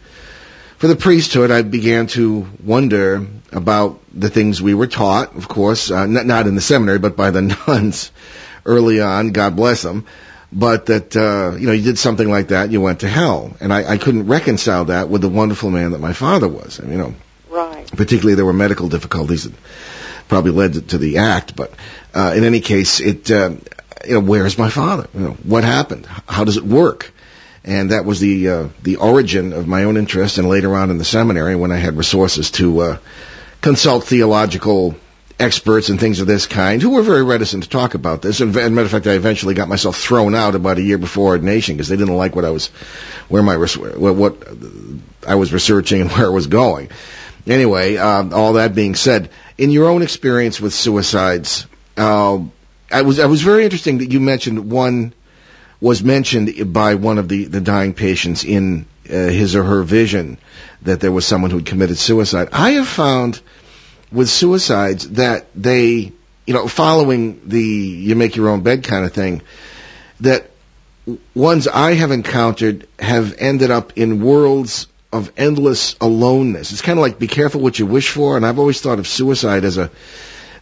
for the priesthood, I began to wonder about the things we were taught, of course, uh, not, not in the seminary, but by the nuns early on, God bless them. But that, uh, you know, you did something like that, you went to hell. And I, I couldn't reconcile that with the wonderful man that my father was. You know. Particularly there were medical difficulties that probably led to, the act. But uh, in any case, it uh, you know where's my father? You know what happened? How does it work? And that was the uh, the origin of my own interest. And later on in the seminary, when I had resources to uh, consult theological experts and things of this kind, who were very reticent to talk about this. And, as a matter of fact, I eventually got myself thrown out about a year before ordination because they didn't like what I was, where my what, I was researching and where it was going. Anyway, uh, all that being said, in your own experience with suicides, uh, I was I was very interesting that you mentioned one was mentioned by one of the, the dying patients in uh, his or her vision that there was someone who had committed suicide. I have found with suicides that they, you know, following the you make your own bed kind of thing, that ones I have encountered have ended up in worlds of endless aloneness. It's kind of like be careful what you wish for, and I've always thought of suicide as a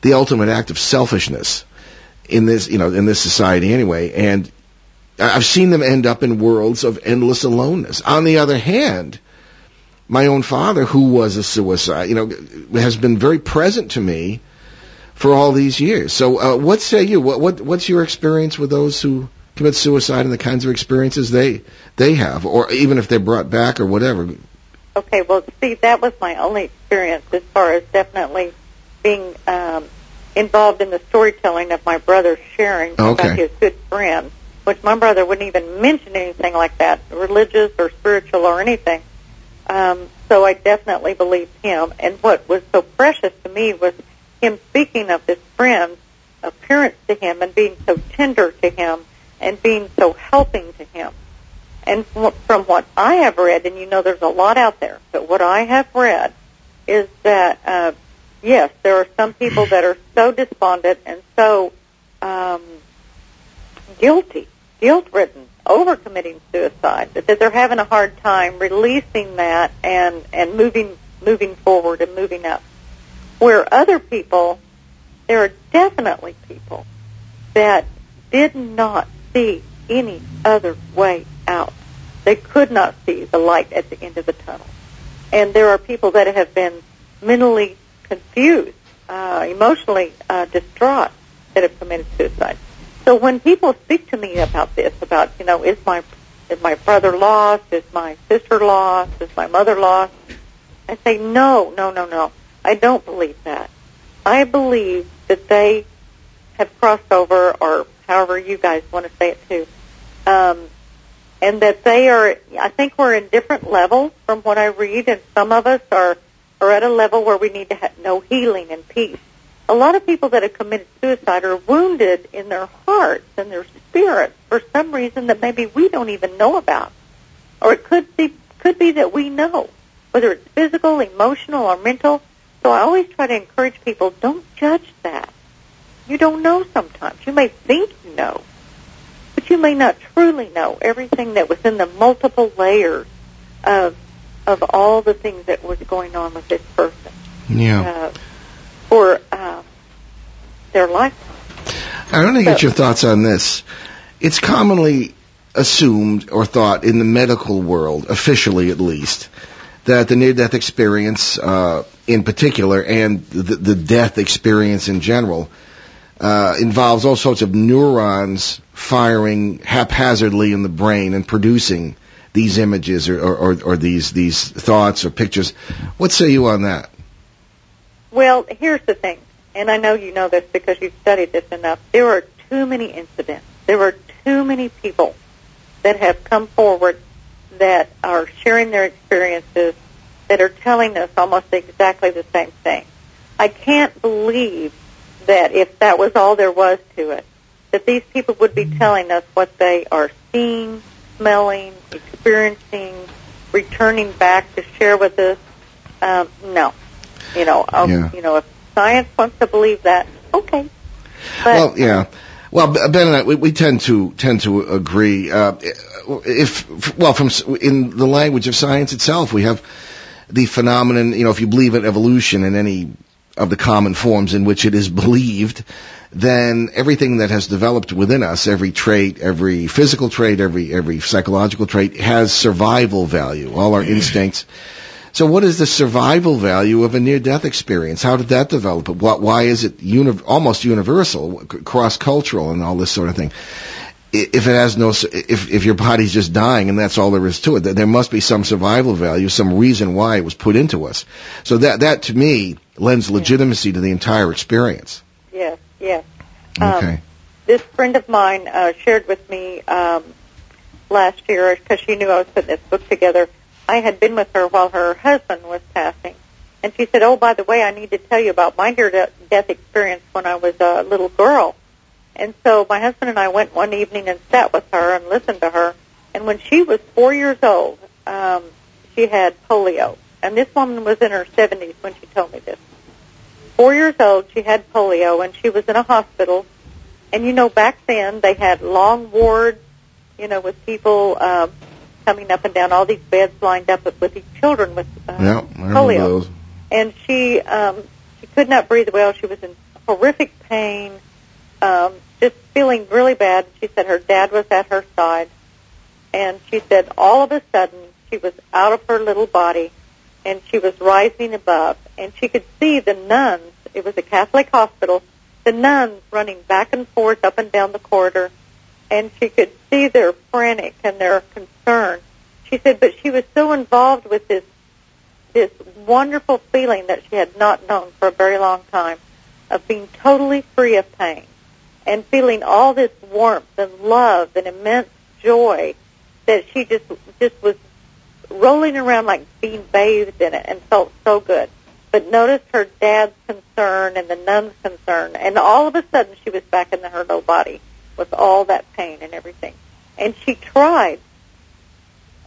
the ultimate act of selfishness in this, you know, in this society anyway. And I've seen them end up in worlds of endless aloneness. On the other hand, my own father, who was a suicide, you know, has been very present to me for all these years. So, uh, what say you? What, what what's your experience with those who commit suicide and the kinds of experiences they they have, or even if they're brought back or whatever? Okay, well, see, that was my only experience as far as definitely being um, involved in the storytelling of my brother sharing Okay. about his good friend, which my brother wouldn't even mention anything like that, religious or spiritual or anything. Um, so I definitely believed him. And what was so precious to me was him speaking of this friend's appearance to him and being so tender to him and being so helping to him. And from what I have read, and you know there's a lot out there, but what I have read is that, uh, yes, there are some people that are so despondent and so um, guilty, guilt-ridden, over committing suicide that, that they're having a hard time releasing that and and moving moving forward and moving up. Where other people, there are definitely people that did not see any other way out. They could not see the light at the end of the tunnel. And there are people that have been mentally confused, uh, emotionally uh, distraught that have committed suicide. So when people speak to me about this, about you know, is my is my brother lost? Is my sister lost? Is my mother lost? I say no, no, no, no. I don't believe that. I believe that they have crossed over, or however you guys want to say it too, um, and that they are. I think we're in different levels from what I read, and some of us are are at a level where we need to have, know healing and peace. A lot of people that have committed suicide are wounded in their hearts and their spirits for some reason that maybe we don't even know about, or it could be could be that we know, whether it's physical, emotional, or mental. So I always try to encourage people: don't judge that. You don't know sometimes. You may think you know, but you may not truly know everything that was in the multiple layers of of all the things that was going on with this person. Yeah. Uh, their life. I want to get So- your thoughts on this. It's commonly assumed or thought in the medical world, officially at least, that the near-death experience, uh, in particular, and the, the death experience in general, uh, involves all sorts of neurons firing haphazardly in the brain and producing these images or, or, or, these these thoughts or pictures. What say you on that? Well, here's the thing, and I know you know this because you've studied this enough. There are too many incidents. There are too many people that have come forward that are sharing their experiences that are telling us almost exactly the same thing. I can't believe that if that was all there was to it, that these people would be telling us what they are seeing, smelling, experiencing, returning back to share with us. Um, no, you know, um, Yeah. you know, if science wants to believe that, okay. But well, yeah. Well, Ben and I, we, we tend to tend to agree. Uh, if well, from in the language of science itself, we have the phenomenon. You know, if you believe in evolution in any of the common forms in which it is believed, then everything that has developed within us, every trait, every physical trait, every every psychological trait, has survival value. All our mm-hmm. instincts. So, what is the survival value of a near-death experience? How did that develop? What, why is it uni- almost universal, cross-cultural, and all this sort of thing? If it has no, if if your body's just dying and that's all there is to it, there must be some survival value, some reason why it was put into us. So that that to me lends legitimacy to the entire experience. yes, yes. Um, Okay. this friend of mine uh, shared with me um, last year because she knew I was putting this book together. I had been with her while her husband was passing, and she said, "Oh, by the way, I need to tell you about my near-death experience when I was a little girl." And so my husband and I went one evening and sat with her and listened to her. And when she was four years old, um, she had polio. And this woman was in her 70s when she told me this. Four years old, she had polio, and she was in a hospital. And you know, back then they had long wards, you know, with people um, coming up and down all these beds lined up with, with these children with uh, Yeah, polio those. and she um, she could not breathe well. She was in horrific pain, um, just feeling really bad. She said her dad was at her side, and she said all of a sudden she was out of her little body, and she was rising above, and she could see the nuns. It was a Catholic hospital. The nuns running back and forth up and down the corridor, and she could see their frantic and their concern. She said, but she was so involved with this this wonderful feeling that she had not known for a very long time of being totally free of pain and feeling all this warmth and love and immense joy that she just just was rolling around like being bathed in it and felt so good. But noticed her dad's concern and the nun's concern, and all of a sudden she was back in her little body with all that pain and everything. And she tried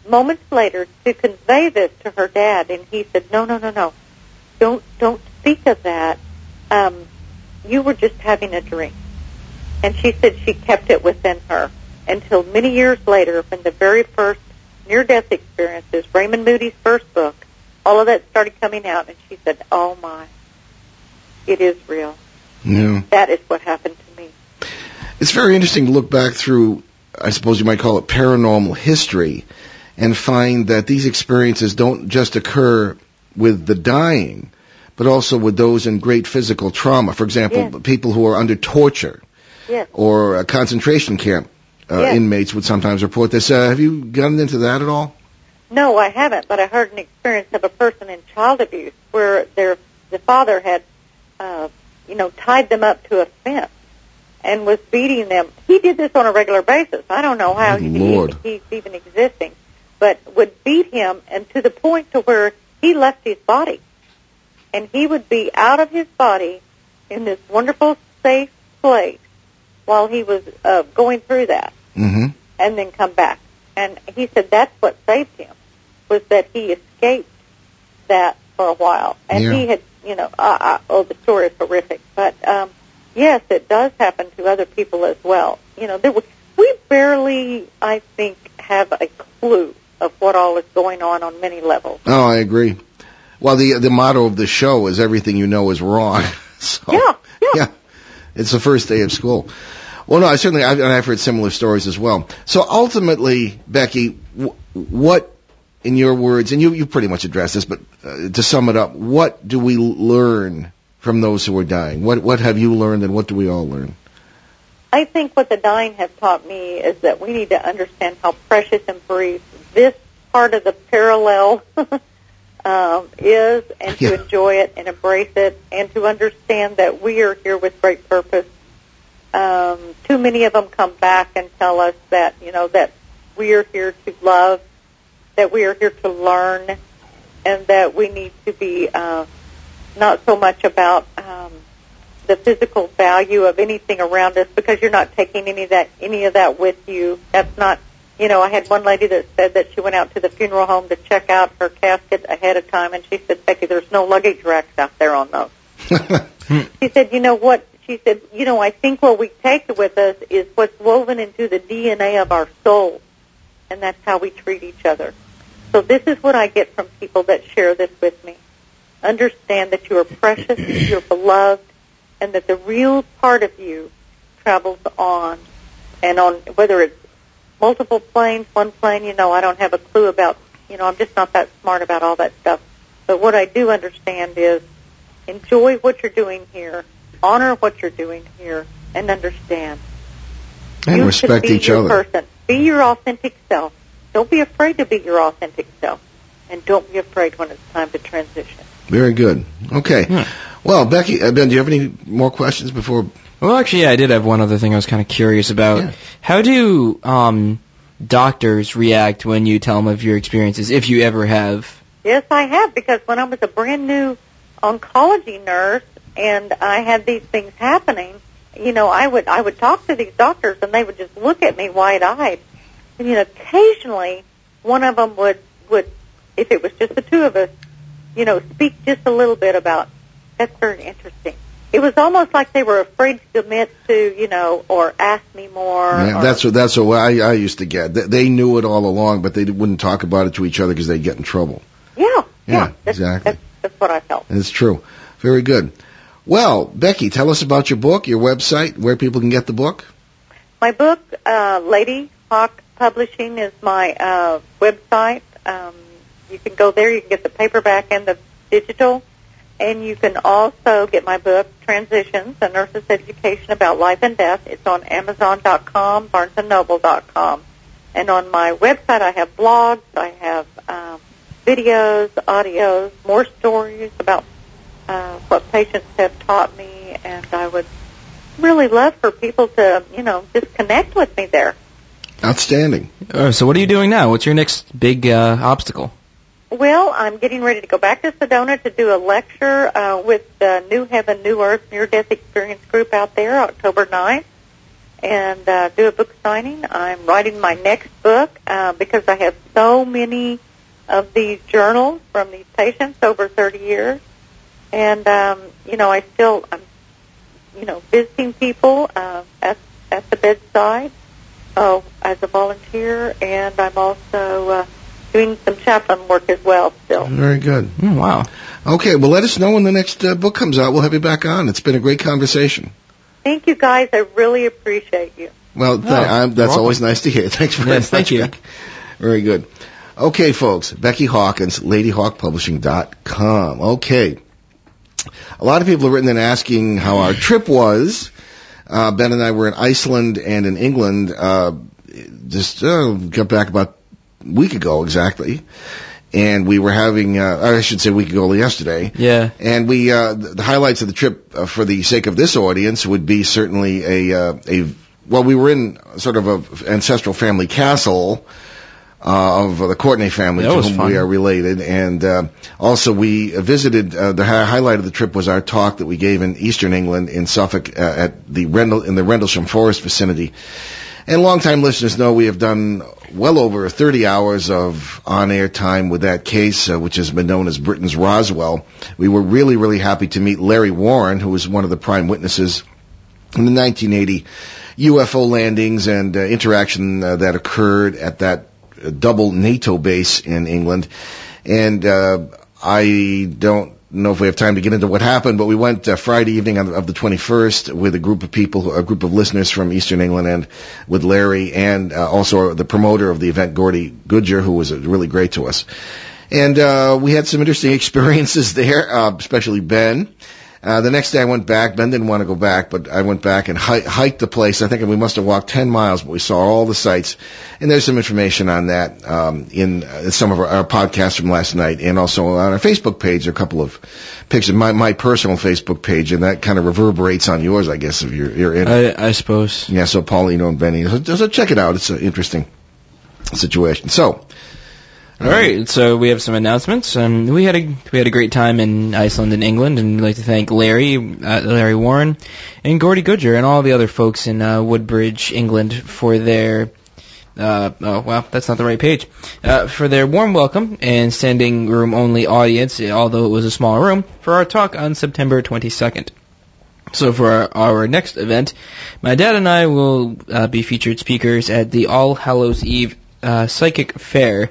moments later to convey this to her dad, and he said, "No, no, no, no, don't don't speak of that. Um, you were just having a dream." And she said she kept it within her until many years later, when the very first near-death experiences, Raymond Moody's first book, all of that started coming out, and she said, "Oh my, it is real. Yeah. That is what happened to me." It's very interesting to look back through, I suppose you might call it paranormal history, and find that these experiences don't just occur with the dying, but also with those in great physical trauma. For example, Yes. people who are under torture Yes. or a concentration camp uh, Yes. inmates would sometimes report this. Uh, have you gotten into that at all? No, I haven't, but I heard an experience of a person in child abuse where their the father had, uh, you know, tied them up to a fence and was beating them. He did this on a regular basis. I don't know how he, he's even existing, but would beat him and to the point to where he left his body, and he would be out of his body in this wonderful safe place while he was uh, going through that Mm-hmm. and then come back. And he said that's what saved him was that he escaped that for a while, and Yeah. he had, you know, uh, uh, oh, the story is horrific, but um, yes, it does happen to other people as well. You know, there was, we barely, I think, have a clue of what all is going on on many levels. Oh, I agree. Well, the the motto of the show is "Everything you know is wrong." so, Yeah, yeah. yeah, It's the first day of school. Well, no, I certainly, I've, and I've heard similar stories as well. So ultimately, Becky, w- what, in your words, and you, you pretty much addressed this, but uh, to sum it up, what do we learn from those who are dying? What, what have you learned and what do we all learn? I think what the dying have taught me is that we need to understand how precious and brief this part of the parallel um, is, and to Yeah. enjoy it and embrace it, and to understand that we are here with great purpose. Um, too many of them come back and tell us that you know that we are here to love, that we are here to learn, and that we need to be uh, not so much about um, the physical value of anything around us because you're not taking any of that any of that with you. That's not you know, I had one lady that said that she went out to the funeral home to check out her casket ahead of time and she said, Becky, there's no luggage racks out there on those. She said, you know what? She said, you know, I think what we take with us is what's woven into the DNA of our soul, and that's how we treat each other. So this is what I get from people that share this with me. Understand that you are precious, you're beloved, and that the real part of you travels on, and on whether it's multiple planes, one plane, you know, I don't have a clue about, you know, I'm just not that smart about all that stuff. But what I do understand is enjoy what you're doing here, honor what you're doing here, and understand. and you respect can be each your other. Person. Be your authentic self. Don't be afraid to be your authentic self, and don't be afraid when it's time to transition. Very good. Okay. Yeah. Well, Becky, uh, Ben, do you have any more questions before? Well, actually, yeah, I did have one other thing I was kind of curious about. Yeah. How do um, doctors react when you tell them of your experiences, if you ever have? Yes, I have because when I was a brand new oncology nurse and I had these things happening, you know, I would I would talk to these doctors and they would just look at me wide-eyed. And you know, occasionally one of them would would if it was just the two of us, you know, speak just a little bit about that's very interesting. It was almost like they were afraid to commit to, you know, or ask me more. Yeah, or, that's what that's what I, I used to get. They, they knew it all along, but they wouldn't talk about it to each other because they'd get in trouble. yeah, yeah, Yeah, that's, exactly. That's, that's what I felt. It's true. Very good. Well, Becky, tell us about your book, your website, where people can get the book. My book, uh, Lady Hawk Publishing, is my uh, website. Um, you can go there. You can get the paperback and the digital. And you can also get my book, Transitions, A Nurse's Education About Life and Death. It's on Amazon.com, BarnesandNoble.com. And on my website, I have blogs, I have um, videos, audios, more stories about uh, what patients have taught me, and I would really love for people to, you know, just connect with me there. Outstanding. Uh, so, what are you doing now? What's your next big uh, obstacle? Well, I'm getting ready to go back to Sedona to do a lecture uh, with the New Heaven, New Earth Near Death Experience group out there, October 9th, and uh, do a book signing. I'm writing my next book uh, because I have so many of these journals from these patients over 30 years, and um, you know, I still, I'm, you know, visiting people uh, at at the bedside uh, as a volunteer, and I'm also uh, doing some chaplain work as well still. Very good. Oh, wow. Okay, well, let us know when the next uh, book comes out. We'll have you back on. It's been a great conversation. Thank you guys. I really appreciate you. Well, th- Oh, I'm, that's always nice to hear. Thanks very Yes, much. thank you. Becky. Very good. Okay, folks. Becky Hawkins, LadyHawkPublishing.com. Okay. A lot of people have written in asking how our trip was. Uh, ben and I were in Iceland and in England, uh, just, uh, got back about a week ago exactly. And we were having, uh, I should say a week ago yesterday. Yeah. And we, uh, the highlights of the trip, uh, for the sake of this audience, would be certainly a, uh, a, well, we were in sort of a ancestral family castle, uh, of the Courtney family That to whom fun. we are related. And, uh, also we visited, uh, the hi- highlight of the trip was our talk that we gave in Eastern England in Suffolk, uh, at the Rendle, in the Rendlesham Forest vicinity. And longtime listeners know we have done well over 30 hours of on-air time with that case, uh, which has been known as Britain's Roswell. We were really, really happy to meet Larry Warren, who was one of the prime witnesses in the 1980 UFO landings and uh, interaction uh, that occurred at that uh, double NATO base in England. And uh, I don't know if we have time to get into what happened, but we went uh, Friday evening of the 21st with a group of people, a group of listeners from Eastern England, and with Larry and uh, also the promoter of the event, Gordy Goodger, who was really great to us. And uh, we had some interesting experiences there, uh, especially Ben. Uh, the next day I went back. Ben didn't want to go back, but I went back and hi- hiked the place. I think we must have walked 10 miles, but we saw all the sights. And there's some information on that um, in uh, some of our, our, podcasts from last night and also on our Facebook page, a couple of pictures, my, my personal Facebook page, and that kind of reverberates on yours, I guess, if you're, you're in it. I, I suppose. Yeah, so Paul Eno and Ben Eno. So, so check it out. It's an interesting situation. So, all right, so we have some announcements. Um, we had a we had a great time in Iceland and England, and we'd like to thank Larry, uh, Larry Warren, and Gordy Goodger, and all the other folks in uh, Woodbridge, England, for their uh, oh well, that's not the right page. Uh, for their warm welcome and standing room only audience, although it was a small room, for our talk on September 22nd. So for our, our, next event, my dad and I will uh, be featured speakers at the All Hallows Eve uh, Psychic Fair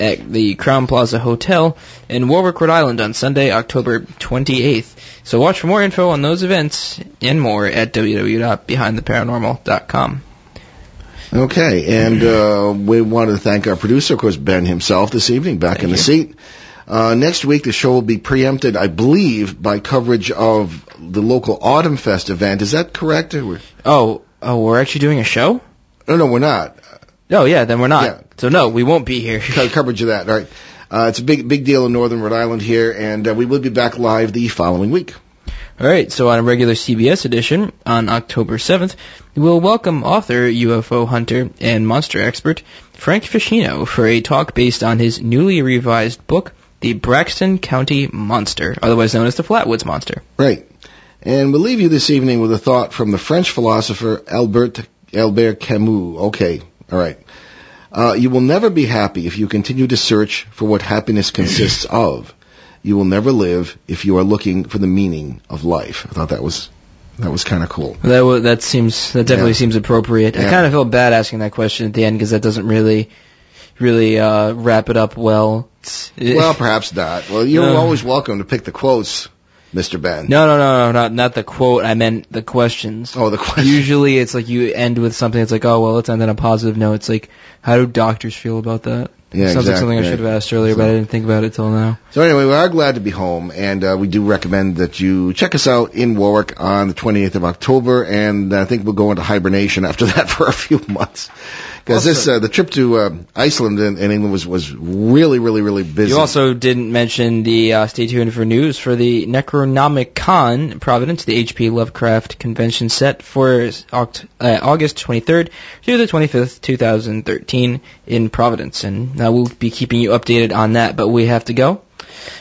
at the Crowne Plaza Hotel in Warwick, Rhode Island on Sunday, October 28th. So watch for more info on those events and more at www.behindtheparanormal.com. Okay, and uh, we want to thank our producer, of course, Ben himself this evening, back thank in the seat. Uh, next week, the show will be preempted, I believe, by coverage of the local Autumn Fest event. Is that correct? Oh, oh, we're actually doing a show? No, no, we're not. Oh yeah, then we're not. Yeah. So no, we won't be here. coverage of that. All right. Uh, it's a big, big deal in Northern Rhode Island here, and uh, we will be back live the following week. All right. So on a regular CBS edition on October 7th, we'll welcome author, UFO hunter, and monster expert Frank Feschino for a talk based on his newly revised book, The Braxton County Monster, otherwise known as the Flatwoods Monster. Right. And we'll leave you this evening with a thought from the French philosopher Albert Albert Camus. Okay, all right. Uh, you will never be happy if you continue to search for what happiness consists of. You will never live if you are looking for the meaning of life. I thought that was that was kind of cool. That that seems that definitely yeah. seems appropriate. Yeah. I kind of feel bad asking that question at the end because that doesn't really really uh, wrap it up well. well, perhaps not. Well, you're uh, always welcome to pick the quotes. Mr. Ben. No, no, no, no, not not the quote. I meant the questions. Oh, the questions. Usually, it's like you end with something. It's like, oh well, let's end on a positive note. It's like, how do doctors feel about that? Yeah, Sounds exactly, like something I should have asked earlier, so, but I didn't think about it till now. So anyway, we are glad to be home, and uh, we do recommend that you check us out in Warwick on the 28th of October, and I think we'll go into hibernation after that for a few months. Because this uh, the trip to uh, Iceland and, and, England was was really really really busy. You also didn't mention the uh, stay tuned for news for the Necronomicon Providence, the H.P. Lovecraft convention set for August 23rd through the 25th, 2013 in Providence, and uh, we'll be keeping you updated on that. But we have to go.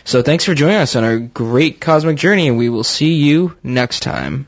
So thanks for joining us on our great cosmic journey, and we will see you next time.